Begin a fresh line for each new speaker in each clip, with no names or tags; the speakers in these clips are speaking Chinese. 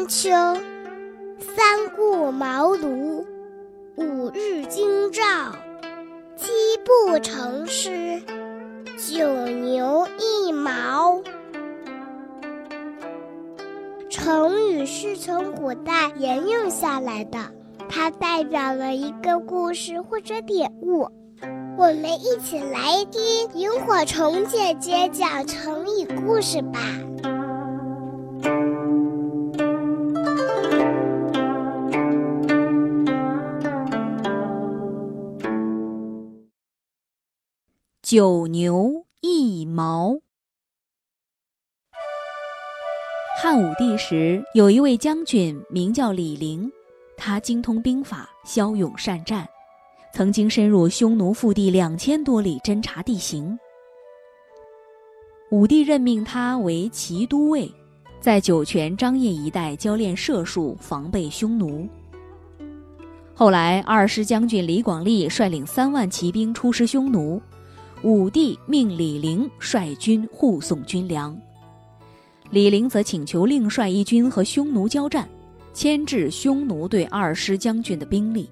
春秋，三顾茅庐，五日京兆，七步成诗，九牛一毛。成语是从古代沿用下来的，它代表了一个故事或者典故。我们一起来听萤火虫姐姐讲成语故事吧。
九牛一毛。汉武帝时，有一位将军名叫李陵，他精通兵法，骁勇善战，曾经深入匈奴腹地两千多里侦察地形。武帝任命他为骑都尉，在酒泉、张掖一带教练射术，防备匈奴。后来，二师将军李广利率领三万骑兵出师匈奴。武帝命李陵率军护送军粮，李陵则请求另率一军和匈奴交战，牵制匈奴对二师将军的兵力。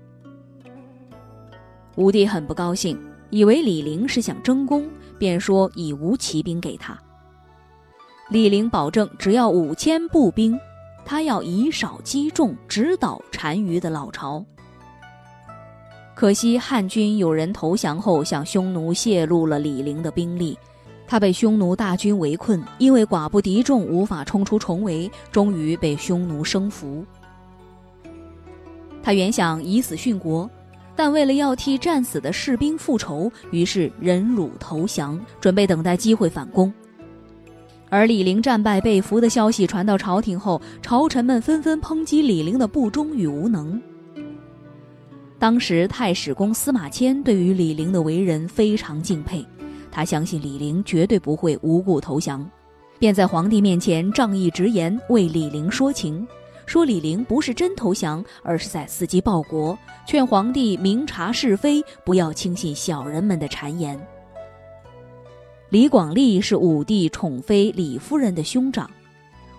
武帝很不高兴，以为李陵是想争功，便说已无骑兵给他。李陵保证只要五千步兵，他要以少击众，直捣单于的老巢。可惜汉军有人投降后，向匈奴泄露了李陵的兵力，他被匈奴大军围困，因为寡不敌众，无法冲出重围，终于被匈奴生俘。他原想以死殉国，但为了要替战死的士兵复仇，于是忍辱投降，准备等待机会反攻。而李陵战败被俘的消息传到朝廷后，朝臣们纷纷抨击李陵的不忠与无能。当时太史公司马迁对于李陵的为人非常敬佩，他相信李陵绝对不会无故投降，便在皇帝面前仗义直言为李陵说情，说李陵不是真投降，而是在伺机报国，劝皇帝明察是非，不要轻信小人们的谗言。李广利是武帝宠妃李夫人的兄长。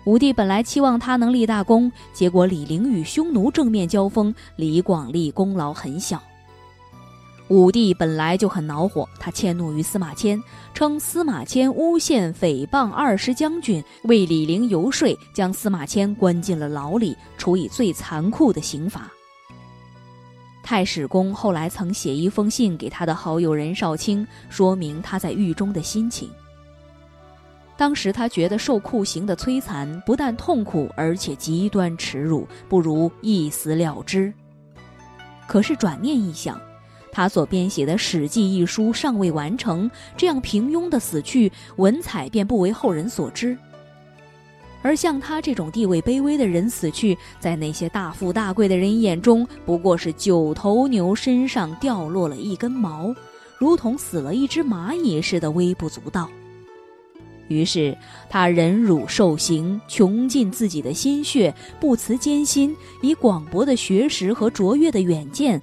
武帝本来期望他能立大功，结果李陵与匈奴正面交锋，李广利功劳很小。武帝本来就很恼火，他迁怒于司马迁，称司马迁诬陷诽谤二师将军，为李陵游说，将司马迁关进了牢里，处以最残酷的刑罚。太史公后来曾写一封信给他的好友任少卿，说明他在狱中的心情。当时他觉得受酷刑的摧残不但痛苦，而且极端耻辱，不如一死了之。可是转念一想，他所编写的《史记》一书尚未完成，这样平庸的死去，文采便不为后人所知。而像他这种地位卑微的人死去，在那些大富大贵的人眼中，不过是九头牛身上掉落了一根毛，如同死了一只蚂蚁似的微不足道。于是他忍辱受刑，穷尽自己的心血，不辞艰辛，以广博的学识和卓越的远见，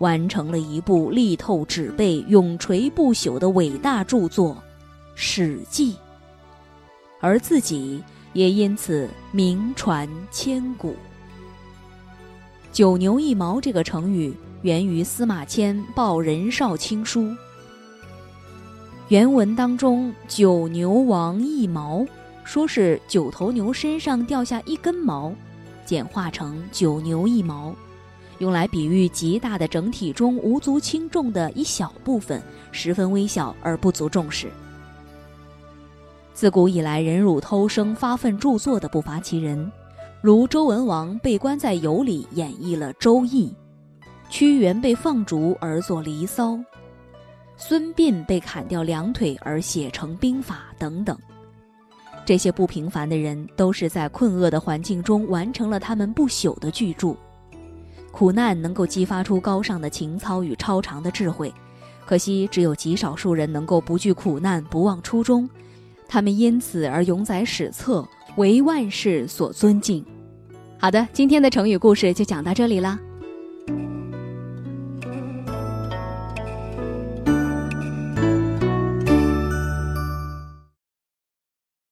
完成了一部力透纸背、永垂不朽的伟大著作《史记》，而自己也因此名传千古。九牛一毛这个成语源于司马迁报任少卿书。原文当中“九牛王一毛”说是九头牛身上掉下一根毛，简化成“九牛一毛”，用来比喻极大的整体中无足轻重的一小部分，十分微小而不足重视。自古以来，忍辱偷生、发愤著作的不乏其人，如周文王被关在牖里演绎了《周易》，屈原被放逐而作《离骚》。孙膑被砍掉两腿而写成兵法等等，这些不平凡的人都是在困厄的环境中完成了他们不朽的巨著。苦难能够激发出高尚的情操与超常的智慧，可惜只有极少数人能够不惧苦难、不忘初衷，他们因此而永载史册，为万世所尊敬。好的，今天的成语故事就讲到这里了。